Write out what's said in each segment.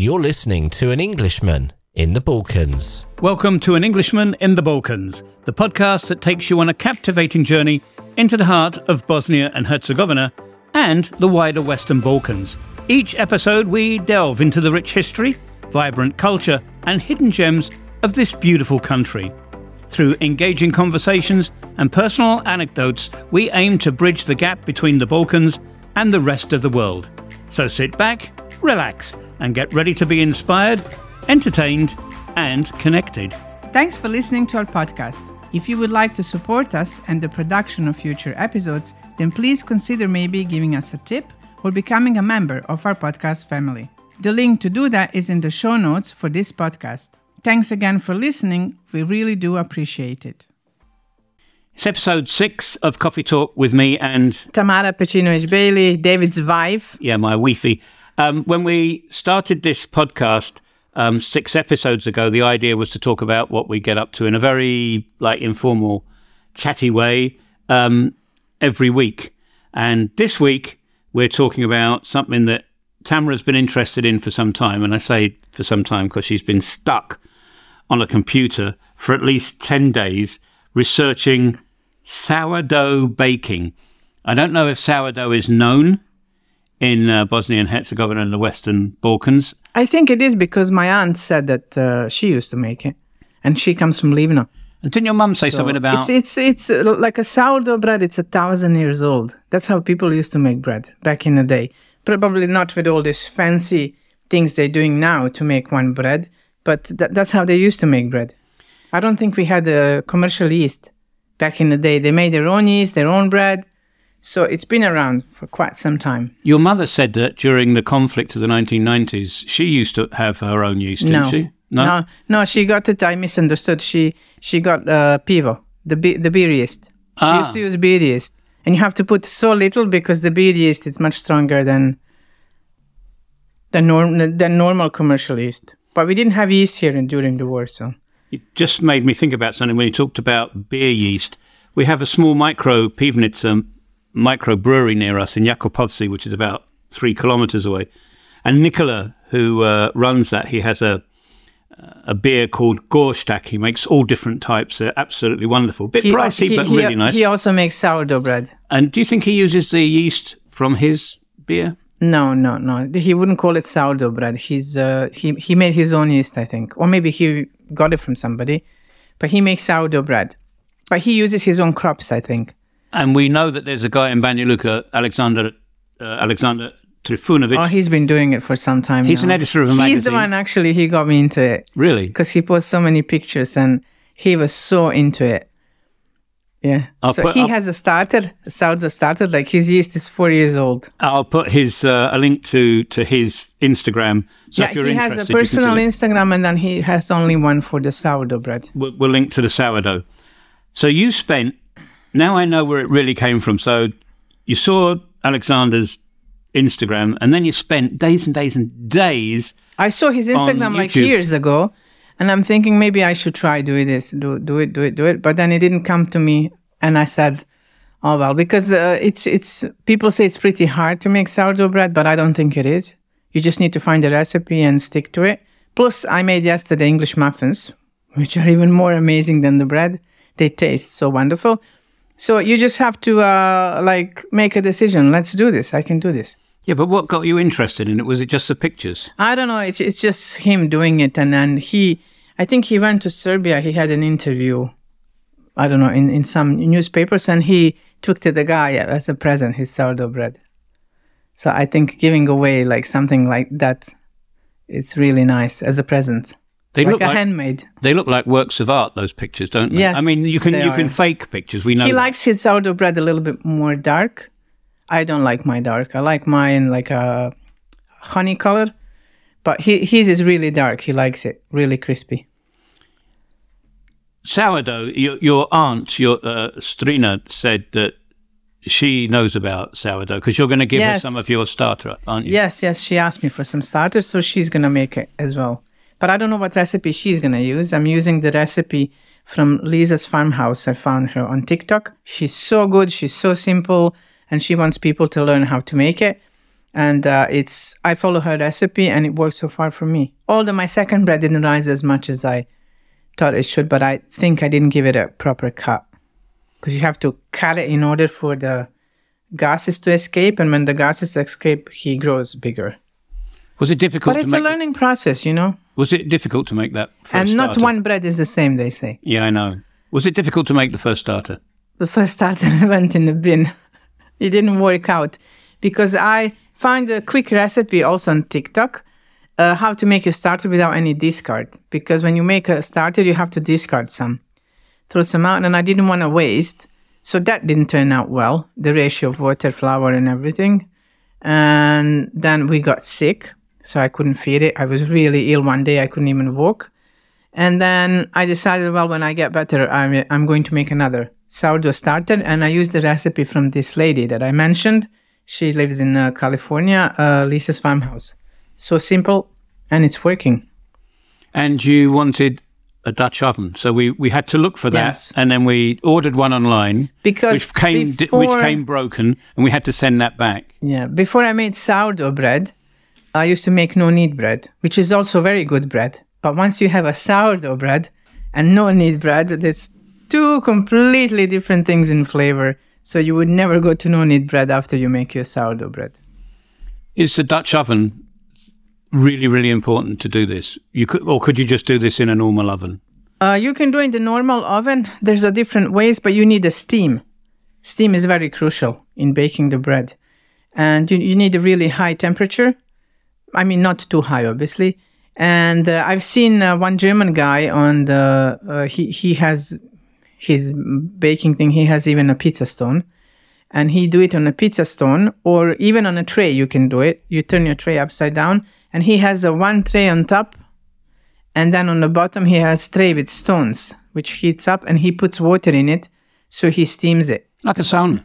You're listening to An Englishman in the Balkans. Welcome to An Englishman in the Balkans, the podcast that takes you on a captivating journey into the heart of Bosnia and Herzegovina and the wider Western Balkans. Each episode, we delve into the rich history, vibrant culture, and hidden gems of this beautiful country. Through engaging conversations and personal anecdotes, we aim to bridge the gap between the Balkans and the rest of the world. So sit back, relax, and get ready to be inspired, entertained, and connected. Thanks for listening to our podcast. If you would like to support us and the production of future episodes, then please consider maybe giving us a tip or becoming a member of our podcast family. The link to do that is in the show notes for this podcast. Thanks again for listening. We really do appreciate it. It's episode six of Coffee Talk with me and Tamara Pecinovic Bailey, David's wife. yeah, my wifey. Um, when we started this podcast um, six episodes ago, the idea was to talk about what we get up to in a very like informal, chatty way um, every week. And this week we're talking about something that Tamara's been interested in for some time, and I say for some time because she's been stuck on a computer for at least ten days researching sourdough baking. I don't know if sourdough is known in uh, Bosnia and Herzegovina and the Western Balkans. I think it is because my aunt said that uh, she used to make it, and she comes from Livno. And didn't your mum say something about? It's it's it's uh, like a sourdough bread. It's a thousand years old. That's how people used to make bread back in the day. Probably not with all these fancy things they're doing now to make one bread, but tha- that's how they used to make bread. I don't think we had a commercial yeast back in the day. They made their own yeast, their own bread. So it's been around for quite some time. Your mother said that during the conflict of the 1990s, she used to have her own yeast, didn't no. she? no, no, she got it. I misunderstood. She she got uh, pivo, the be- the beer yeast. She Ah. used to use beer yeast, and you have to put so little because the beer yeast is much stronger than than norm than normal commercial yeast. But we didn't have yeast here in, during the war, so It just made me think about something when you talked about beer yeast. We have a small micro micro brewery near us in Jakupovci, which is about three kilometers away. And Nicola, who uh, runs that, he has a a beer called Gorstak. He makes all different types. They're absolutely wonderful. Bit he, pricey, he- but he- really nice. He also makes sourdough bread. and do you think he uses the yeast from his beer? No, no, no. He wouldn't call it sourdough bread. He's uh, he he made his own yeast, I think, or maybe he got it from somebody. But he makes sourdough bread. But he uses his own crops, I think. And we know that there's a guy in Banja Luka, Alexander uh, Alexander Trifunovic. Oh, he's been doing it for some time. He's now. an editor of a He's magazine. the one actually. He got me into it really? because he posts so many pictures and he was so into it. Yeah. I'll so put- he I'll- has a starter, sourdough starter. Like his yeast is four years old. I'll put his uh, a link to to his Instagram. So yeah, if you're he has a personal you can see it. Instagram and then he has only one for the sourdough bread. We'll, we'll link to the sourdough. So you spent. Now I know where it really came from. So you saw Alexander's Instagram, and then you spent days and days and days. I saw his Instagram like years ago, and I'm thinking maybe I should try doing this, do do it, do it, do it. But then it didn't come to me, and I said, "Oh well," because uh, it's it's people say it's pretty hard to make sourdough bread, but I don't think it is. You just need to find a recipe and stick to it. Plus, I made yesterday English muffins, which are even more amazing than the bread. They taste so wonderful. So you just have to uh, like make a decision. Let's do this. I can do this. Yeah, but what got you interested in it? Was it just the pictures? I don't know. It's it's just him doing it, and then he, I think he went to Serbia. He had an interview. I don't know in in some newspapers, and he took to the guy as a present his sourdough bread. So I think giving away like something like that, it's really nice as a present, They like look a like handmade. they look like works of art. Those pictures, don't they? Yes, I mean, you can you can fake pictures. We know. He that. likes his sourdough bread a little bit more dark. I don't like my dark. I like mine like a honey color, but he his is really dark. He likes it really crispy. sourdough. Your, your aunt, your uh, Strina, said that she knows about sourdough because you're going to give her some of your starter, aren't you? Yes, yes, she asked me for some starters, so she's gonna make it as well. But I don't know what recipe she's gonna use. I'm using the recipe from Lisa's farmhouse. I found her on TikTok. She's so good, she's so simple, and she wants people to learn how to make it. and uh, it's I follow her recipe, and it works so far for me. Although my second bread didn't rise as much as I thought it should, but I think I didn't give it a proper cut because you have to cut it in order for the gases to escape, and when the gases escape, he grows bigger. Was it difficult But to it's a learning process, you know. Was it difficult to make that first and not starter? one bread is the same, they say. Yeah, I know. Was it difficult to make the first starter? The first starter went in the bin. it didn't work out because I found a quick recipe also on TikTok uh, how to make a starter without any discard. Because when you make a starter, you have to discard some, throw some out, and I didn't want to waste. So that didn't turn out well, the ratio of water, flour, and everything. And then we got sick, so I couldn't feed it. I was really ill one day, I couldn't even walk. And then I decided, well, when I get better, I'm, I'm going to make another sourdough starter. And I used the recipe from this lady that I mentioned. She lives in uh, California, uh, Lisa's farmhouse. So simple, and it's working. And you wanted a Dutch oven, so we, we had to look for that, Yes. and then we ordered one online, Because which came before, which came broken, and we had to send that back. yeah, before I made sourdough bread, I used to make no knead bread, which is also very good bread. But once you have a sourdough bread and no knead bread, there's two completely different things in flavor. So you would never go to no knead bread after you make your sourdough bread. Is the Dutch oven really really important to do this? You could, or could you just do this in a normal oven? Uh, you can do it in the normal oven. There's a different ways, but you need a steam. Steam is very crucial in baking the bread, and you, you need a really high temperature. I mean, not too high, obviously. And uh, I've seen uh, one German guy on the uh, he he has his baking thing. He has even a pizza stone, and he do it on a pizza stone or even on a tray. You can do it. You turn your tray upside down, and he has a one tray on top and then on the bottom he has tray with stones which heats up and he puts water in it so he steams it Like a sauna.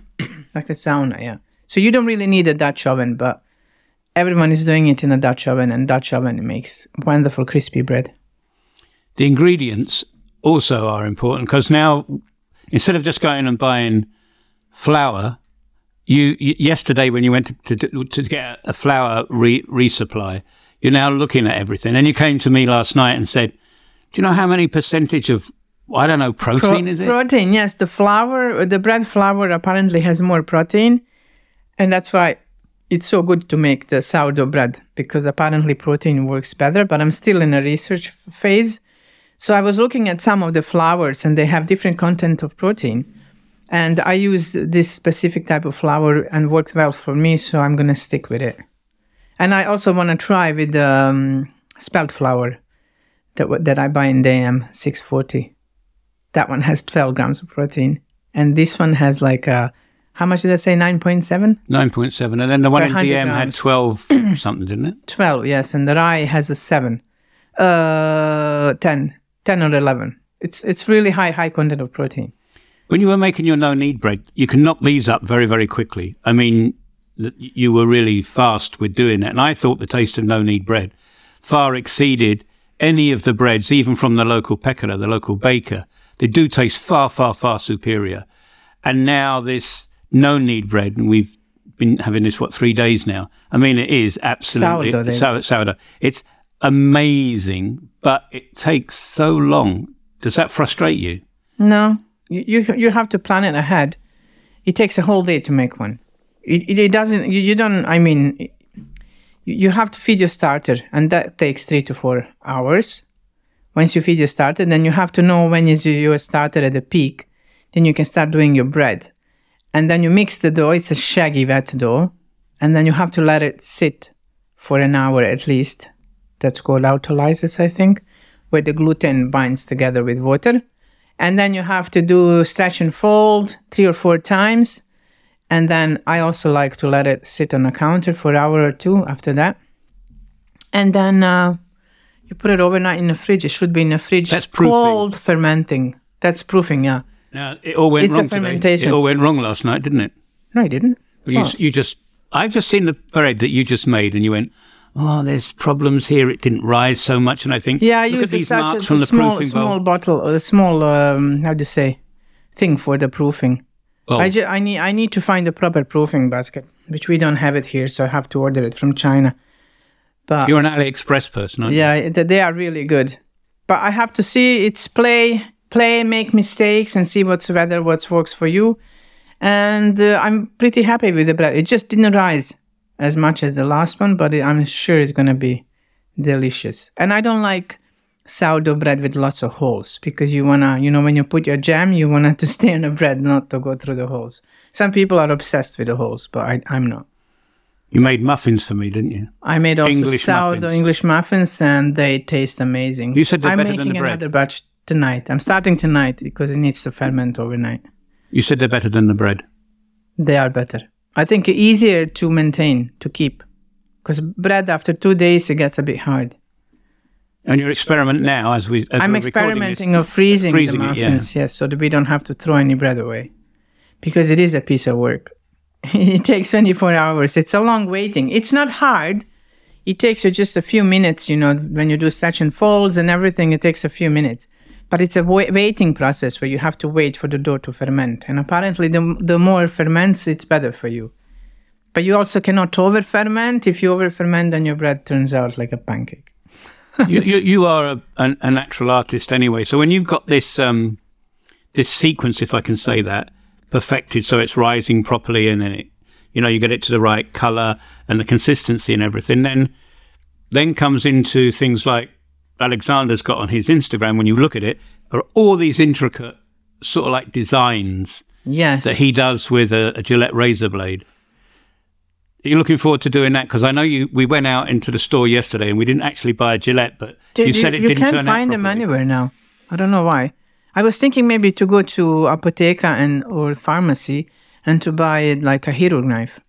like a sauna yeah so you don't really need a dutch oven but everyone is doing it in a dutch oven and dutch oven makes wonderful crispy bread The ingredients also are important because now instead of just going and buying flour, you, y yesterday when you went to, to, to get a flour re, resupply, you're now looking at everything. And you came to me last night and said, "Do you know how many percentage of I don't know protein Pro- is it?" protein yes the flour the bread flour apparently has more protein and that's why it's so good to make the sourdough bread because apparently protein works better but i'm still in a research phase. So i was looking at some of the flours and they have different content of protein. And i use this specific type of flour and works well for me so i'm going to stick with it. And i also want to try with the um, spelt flour that, that i buy in dm 640 that one has 12 grams of protein. And this one has like uh how much did i say 9.7 Nine point seven, and then the one in 100 DM had twelve something, didn't it? 12 yes and the rye has a 7 uh 10 10 or 11 it's it's really high high content of protein When you were making your no knead bread, you can knock these up very, very quickly. I mean, you were really fast with doing it. And I thought the taste of no knead bread far exceeded any of the breads, even from the local pekara, the local baker. They do taste far, far, far superior. And now this no knead bread, and we've been having this, what, three days now? I mean, it is absolutely Sourdough, sour, sourdough. It's amazing, but it takes so long. Does that frustrate you? no you you, you have to plan it ahead it takes a whole day to make one it, it, it doesn't you, you don't i mean you, you have to feed your starter and that takes three to four hours once you feed your starter then you have to know when is your starter at the peak then you can start doing your bread and then you mix the dough it's a shaggy wet dough and then you have to let it sit for an hour at least. That's called autolysis i think where the gluten binds together with water. And then you have to do stretch and fold three or four times. And then i also like to let it sit on a counter for an hour or two after that. And then uh, you put it overnight in the fridge. It should be in the fridge That's proofing. cold fermenting. That's proofing yeah Now, it all went It's a wrong today. fermentation. It all went wrong last night, didn't it? no it didn't You, Oh. you just, I've just seen the bread that you just made, and you went, "Oh, there's problems here. It didn't rise so much." And I think, yeah i look use at a these such marks a from the small proofing small bowl. bottle or a small um, how do you say thing for the proofing Oh, I, ju- I need I need to find the proper proofing basket. which we don't have it here, so I have to order it from China. But You're an AliExpress person, aren't you? yeah, th- they are really good. But I have to see it's play, play, make mistakes, and see what's whether what works for you. And uh, I'm pretty happy with the bread. It just didn't rise as much as the last one, but I'm sure it's gonna be delicious. And I don't like sourdough bread with lots of holes because you wanna, you know, when you put your jam, you want it to stay on the bread, not to go through the holes. Some people are obsessed with the holes, but I, I'm not. You made muffins for me, didn't you? I made also English sourdough muffins. English muffins, and they taste amazing. You said they're I'm better than making the bread. another batch tonight. I'm starting tonight because it needs to ferment overnight. You said they're better than the bread. They are better. I think easier to maintain to keep because bread after two days it gets a bit hard. And your experiment now, as we, as I'm we're recording this- experimenting of freezing, freezing the it, yeah. muffins, yes, so that we don't have to throw any bread away because it is a piece of work. it takes 24 hours. It's a long waiting. It's not hard. It takes you just a few minutes, you know, when you do stretch and folds and everything, it takes a few minutes. But it's a waiting process where you have to wait for the dough to ferment. And apparently, the, the more it ferments, it's better for you. But you also cannot over ferment. If you over ferment, then your bread turns out like a pancake. you, you, you are a, a, a natural artist anyway. So when you've got this um, this sequence, if I can say that, perfected, so it's rising properly, and then it, you know, you get it to the right color and the consistency and everything. Then then comes into things like Alexander's got on his Instagram. When you look at it, are all these intricate sort of like designs Yes. that he does with a, a Gillette razor blade. Are you looking forward to doing that? Because I know you. We went out into the store yesterday and we didn't actually buy a Gillette, but Dude, you said it you didn't turn out. You can't find them anywhere now. I don't know why. I was thinking maybe to go to apoteka and or pharmacy and to buy like a hero knife.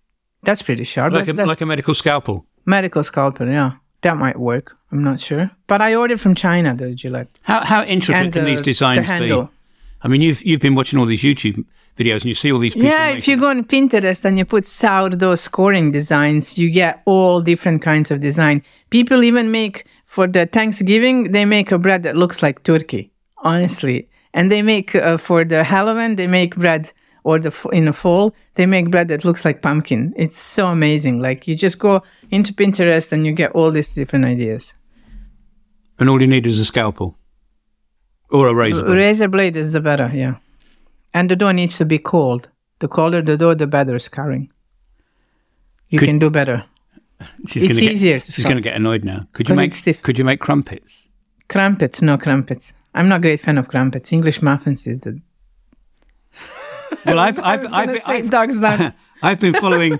That's pretty sharp. like a, that- like a medical scalpel. medical scalpel, yeah. That might work. I'm not sure. But I ordered from China the Gillette. How how intricate And can the, these designs the be? I mean, you've you've been watching all these YouTube videos and you see all these people. Yeah, if you go on Pinterest and you put sourdough scoring designs, you get all different kinds of design. People even make for the Thanksgiving, they make a bread that looks like turkey, honestly. And they make uh, for the Halloween, they make bread or the in the fall, they make bread that looks like pumpkin. It's so amazing. Like you just go into Pinterest and you get all these different ideas. and all you need is a scalpel or a razor. blade. Razor blade is the better, yeah. And the dough needs to be cold. The colder the dough, the better scoring. You Could- can do better. She's it's gonna easier Get, she's going to get annoyed now. Could you make. Could you make crumpets? Crumpets, no crumpets. I'm not a great fan of crumpets. English muffins is the. Well, I've I I've I've, gonna been- say I've, dog's nuts. I've been following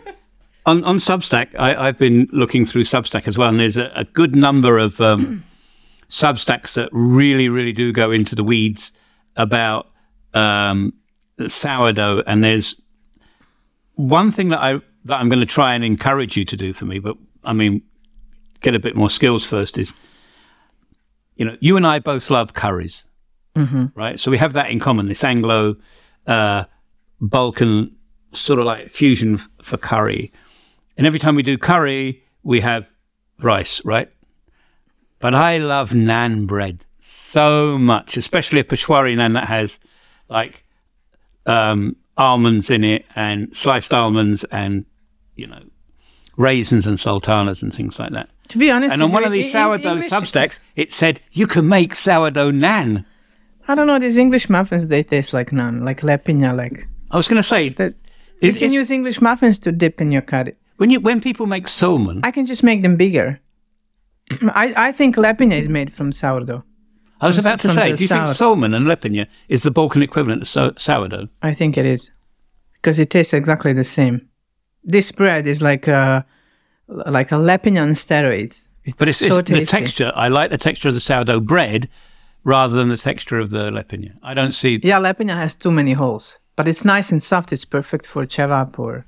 on on Substack. I, I've been looking through Substack as well, and there's a, a good number of um, Substacks that really, really do go into the weeds about um, sourdough. And there's one thing that I that I'm going to try and encourage you to do for me, but I mean, get a bit more skills first. Is you know, you and I both love curries, right? So we have that in common. This Anglo. Uh, Balkan sort of like fusion f- for curry. And every time we do curry, we have rice, right? But I love naan bread so much, especially a Peshwari naan that has like um, almonds in it and sliced almonds and, you know, raisins and sultanas and things like that. To be honest, And on one of these sourdough English- substacks, it said you can make sourdough naan. I don't know. These English muffins, they taste like naan, like lepina, like I was going to say, that. You it- can use English muffins to dip in your curry. when you when people make somun, I can just make them bigger. I, I think lepina is made from sourdough. I was From- about to say, do you think south. Somun and Lepina is the Balkan equivalent of so- sourdough? I think it is because it tastes exactly the same. This bread is like a like a lepina on steroids. It's But it's, so it's the texture. I like the texture of the sourdough bread rather than the texture of the Lepina. I don't see. Yeah, lepina has too many holes, but it's nice and soft. It's perfect for cevap.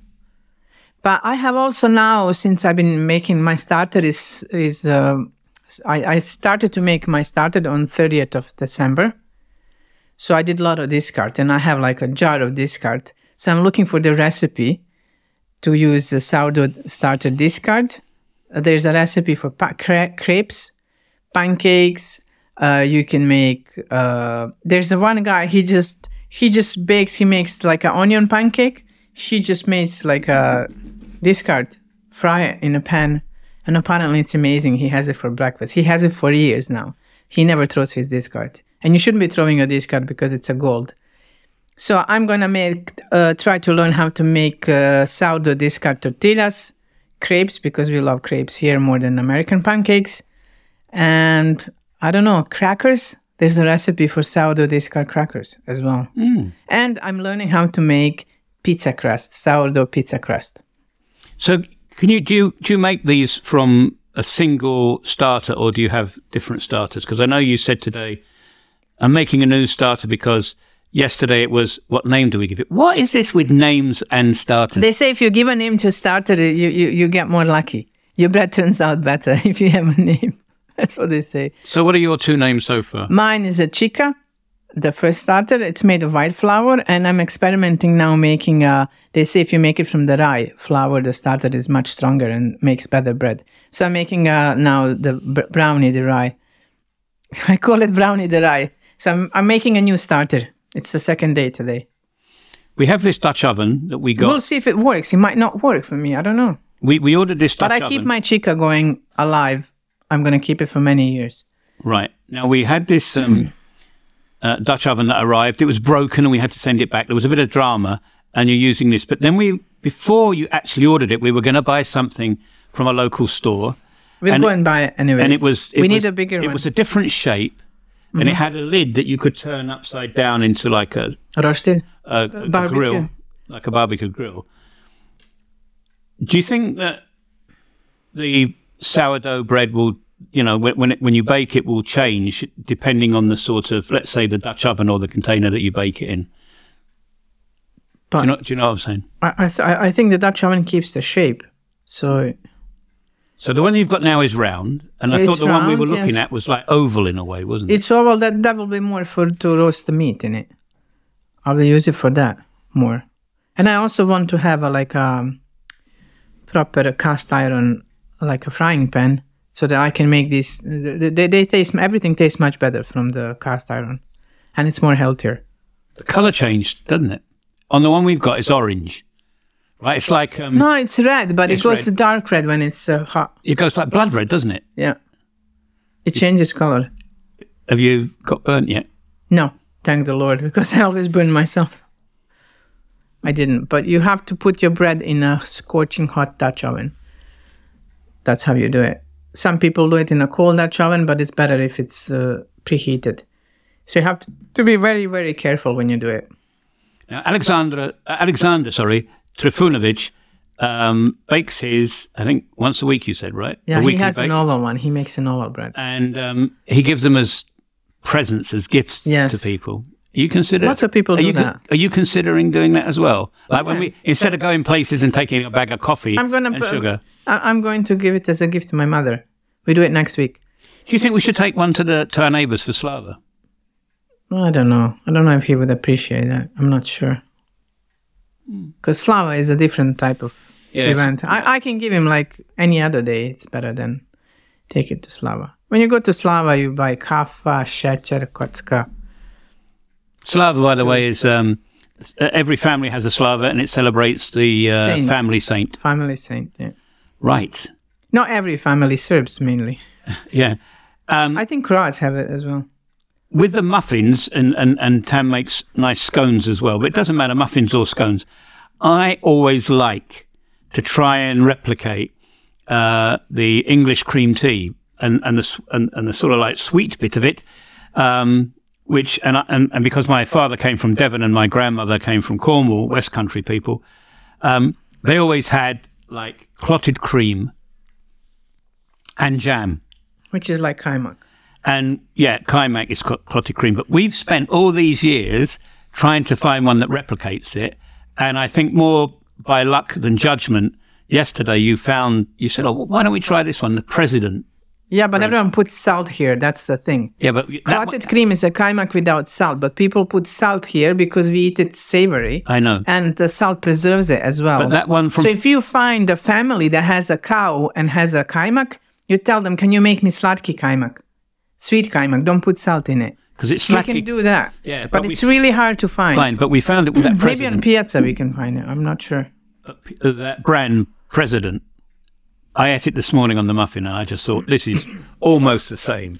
But I have also now, since I've been making my starter, is is um I, I started to make my starter on 30th of December. So I did a lot of discard, and I have like a jar of discard. So I'm looking for the recipe to use the sourdough starter discard. Uh, There's a recipe for pa- cra- crepes, pancakes. Uh, you can make. Uh, there's one guy. He just he just bakes. He makes like an onion pancake. She just makes like a discard, fry it in a pan, and apparently it's amazing. He has it for breakfast. He has it for years now. He never throws his discard, and you shouldn't be throwing a discard because it's a gold. So I'm gonna make uh, try to learn how to make uh, sourdough discard tortillas, crepes because we love crepes here more than American pancakes, and I don't know crackers. There's a recipe for sourdough discard crackers as well. Mm. And I'm learning how to make pizza crust, sourdough pizza crust. So, can you do you, do you make these from a single starter, or do you have different starters? Because I know you said today, I'm making a new starter because yesterday it was what name do we give it? What is this with names and starters? They say if you give a name to a starter, you, you, you get more lucky. Your bread turns out better if you have a name. That's what they say. so, what are your two names so far? Mine is a chica, the first starter. It's made of white flour, and I'm experimenting now making a. They say if you make it from the rye flour, the starter is much stronger and makes better bread. So I'm making uh, now the brownie the rye. I call it brownie the rye. So I'm, I'm making a new starter. It's the second day today. We have this Dutch oven that we got. We'll see if it works. It might not work for me. I don't know. we, we ordered this Dutch oven. But I keep my chica going alive. I'm going to keep it for many years. Right. Now, we had this um, uh, Dutch oven that arrived. It was broken and we had to send it back. There was a bit of drama, and you're using this. But then we, before you actually ordered it, we were going to buy something from a local store. We'll go it- and buy it anyway. and it was it we was, need a bigger it one. Mm-hmm. was a different shape and it had a lid that you could turn upside down into like a, Rostil. a, a barbecue. grill like a barbecue grill do you think that the sourdough bread will you know when when, it, when you bake it will change depending on the sort of let's say the dutch oven or the container that you bake it in do But you know, do you know what i'm saying I I, th- I think the Dutch oven keeps the shape. So so the one you've got now is round and i It's thought the one we were looking yes. at was like oval in a way wasn't it it's oval. That that will be more for to roast the meat in it. I will use it for that more. And I also want to have a like a proper cast iron, like a frying pan, so that I can make these. They, they, they taste everything tastes much better from the cast iron, and it's more healthier. the color changed doesn't it on the one we've got it's orange right it's like um, No, it's red, but It's it goes red. dark red when it's uh, hot. It goes like blood red, doesn't it? Yeah, it changes color. Have you got burnt yet? No, thank the Lord, because I always burn myself. I didn't, but you have to put your bread in a scorching hot Dutch oven. That's how you do it. Some people do it in a cold Dutch oven, but it's better if it's uh, preheated. So you have to, to be very, very careful when you do it. Now, Alexandra, Alexander, sorry, Trifunovic um, bakes his, I think, once a week. You said right? Yeah, a he has an oval one. He makes an oval bread. and um, he gives them as presents, as gifts Yes. to people. You consider Lots of people do you that. are you considering doing that as well? Like when we instead of going places and taking a bag of coffee I'm gonna and sugar, I- I'm going to give it as a gift to my mother. We do it next week. do you think we should take one to the to our neighbours for Slava? I don't know. I don't know if he would appreciate that. I'm not sure. Because Slava is a different type of Yes. event. I, I can give him like any other day. It's better than take it to Slava. When you go to Slava, you buy kava, šećer, kocka. Slava, by the way, is um, every family has a Slava, and it celebrates the uh, Saint. family saint. Family saint. Yeah. Right. Not every family, Serbs mainly. Yeah. Um, I think Croats have it as well. with the muffins, and, and, and Tam makes nice scones as well, but it doesn't matter, muffins or scones. I always like to try and replicate uh, the English cream tea and, and, the, and, and the sort of like sweet bit of it. Um, which and, I, and and because my father came from Devon and my grandmother came from Cornwall, West Country people, um, they always had like clotted cream and jam. Which is like kaimak. And yeah, Kaimak is cl- clotted cream. But we've spent all these years trying to find one that replicates it. And I think more by luck than judgment, yesterday you found, you said, oh, why don't we try this one? The president. Yeah, but everyone puts salt here. That's the thing. Yeah, but that Clotted one, cream is a kaimak without salt, but people put salt here because we eat it savory. I know. and the salt preserves it as well. But that one from so if you find a family that has a cow and has a kaimak, you tell them, "Can you make me sladki kaimak, sweet kaimak? Don't put salt in it." because it's We slightly can do that. Yeah, but, but we- it's really hard to find. fine. But we found it with that Maybe on Piazza we can find it. I'm not sure. uh, that brand president. I ate it this morning on the muffin, and I just thought this is almost the same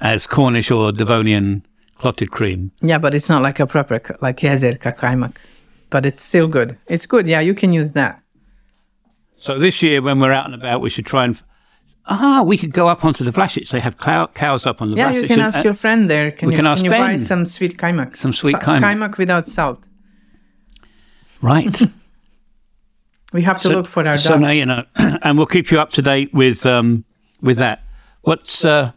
as Cornish or Devonian clotted cream. Yeah, but it's not like a proper like jezerka kaimak. But it's still good. It's good. Yeah, you can use that. So this year, when we're out and about, we should try and. F- ah, we could go up onto the Vlasic. They have cow- cows up on the Yeah, Vlasic. you can ask and- your friend there. Can we you, can ask can you buy some sweet kaimak? Some sweet Sa- kaimak. Kaimak without salt. Right. We have to look for our so dogs. now you know, and we'll keep you up to date with um, with that. What's uh,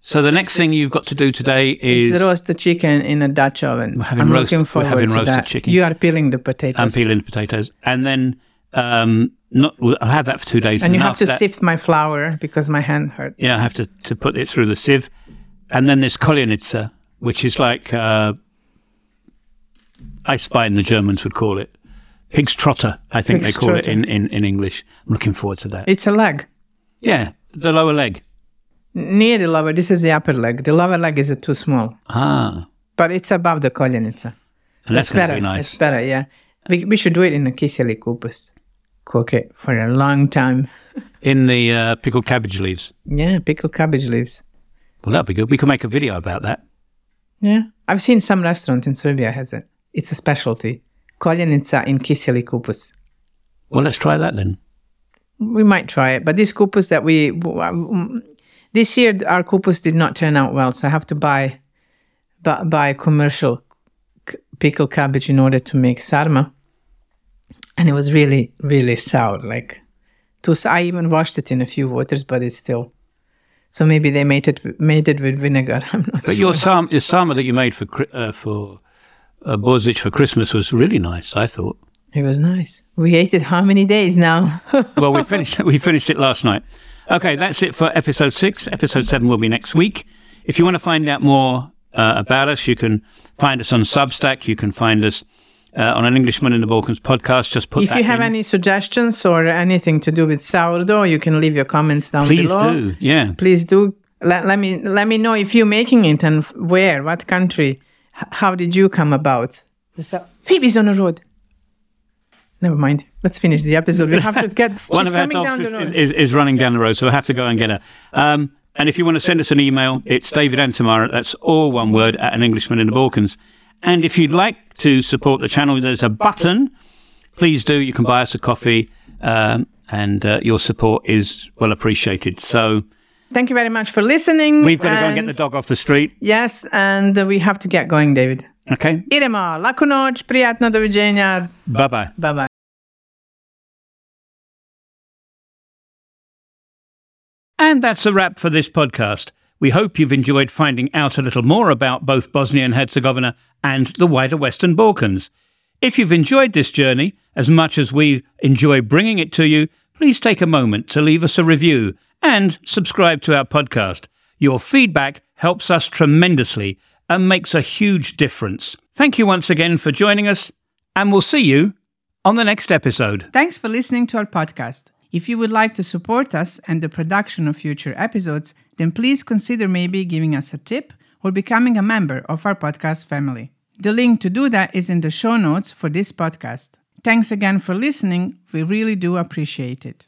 so the next thing you've got to do today is roast the chicken in a Dutch oven. I'm roast- looking forward having to roasted that. chicken. You are peeling the potatoes. I'm peeling the potatoes, and then um, not I'll have that for two days, And you have to that- sift my flour because my hand hurt. Yeah, I have to to put it through the sieve, and then there's koljenica, which is like uh, Eisbein, the Germans would call it. Pig's trotter, I think they call trotter. it in, in, in English. I'm looking forward to that. It's a leg. yeah, the lower leg. Near the lower, this is the upper leg. The lower leg is too small, Ah, but it's above the koljenica. and that's better. be nice. It's better, yeah. We, we should do it in a kiseli kupus. Cook it for a long time. In the uh, pickled cabbage leaves. Yeah, pickled cabbage leaves. Well, that'd be good. We could make a video about that. Yeah. I've seen some restaurant in Serbia has it. It's a specialty. Koljenica in kiseli kupus. Well, let's try that then. We might try it, but this kupus that we this year our kupus did not turn out well, so I have to buy bu- buy commercial c- pickled cabbage in order to make sarma, and it was really really sour. Like, too, s- I even washed it in a few waters, but it's still. So maybe they made it made it with vinegar. I'm not But sure. your sam, your sama that you made for uh, for uh, Bozic for Christmas was really nice. I thought. It was nice. We ate it how many days now? well, we finished we finished it last night. Okay, that's it for episode six. Episode seven will be next week. If you want to find out more uh, about us, you can find us on Substack. You can find us uh, on an Englishman in the Balkans podcast. Just put if you have in. any suggestions or anything to do with sourdough, you can leave your comments down please below. Please do. Yeah, please do let, let me let me know if you're making it and where what country how did you come about So- phoebe's on the road never mind let's finish the episode we have to get one of our coming dogs down is, the road is, is running down the road, so I have to go and get her. Um, and if you want to send us an email, it's David and Tamara. That's all one word at an Englishman in the Balkans. And if you'd like to support the channel, there's a button. Please do. You can buy us a coffee, um, and uh, your support is well appreciated. So thank you very much for listening we've got to go and get the dog off the street. yes and we have to get going david Okay. idemo laku noć prijatno doviđenja Bye bye. bye bye And that's a wrap for this podcast. We hope you've enjoyed finding out a little more about both Bosnia and Herzegovina and the wider Western Balkans. If you've enjoyed this journey as much as we enjoy bringing it to you, please take a moment to leave us a review and subscribe to our podcast. Your feedback helps us tremendously and makes a huge difference. Thank you once again for joining us, and we'll see you on the next episode. Thanks for listening to our podcast. If you would like to support us and the production of future episodes, then please consider maybe giving us a tip or becoming a member of our podcast family. The link to do that is in the show notes for this podcast. Thanks again for listening. We really do appreciate it.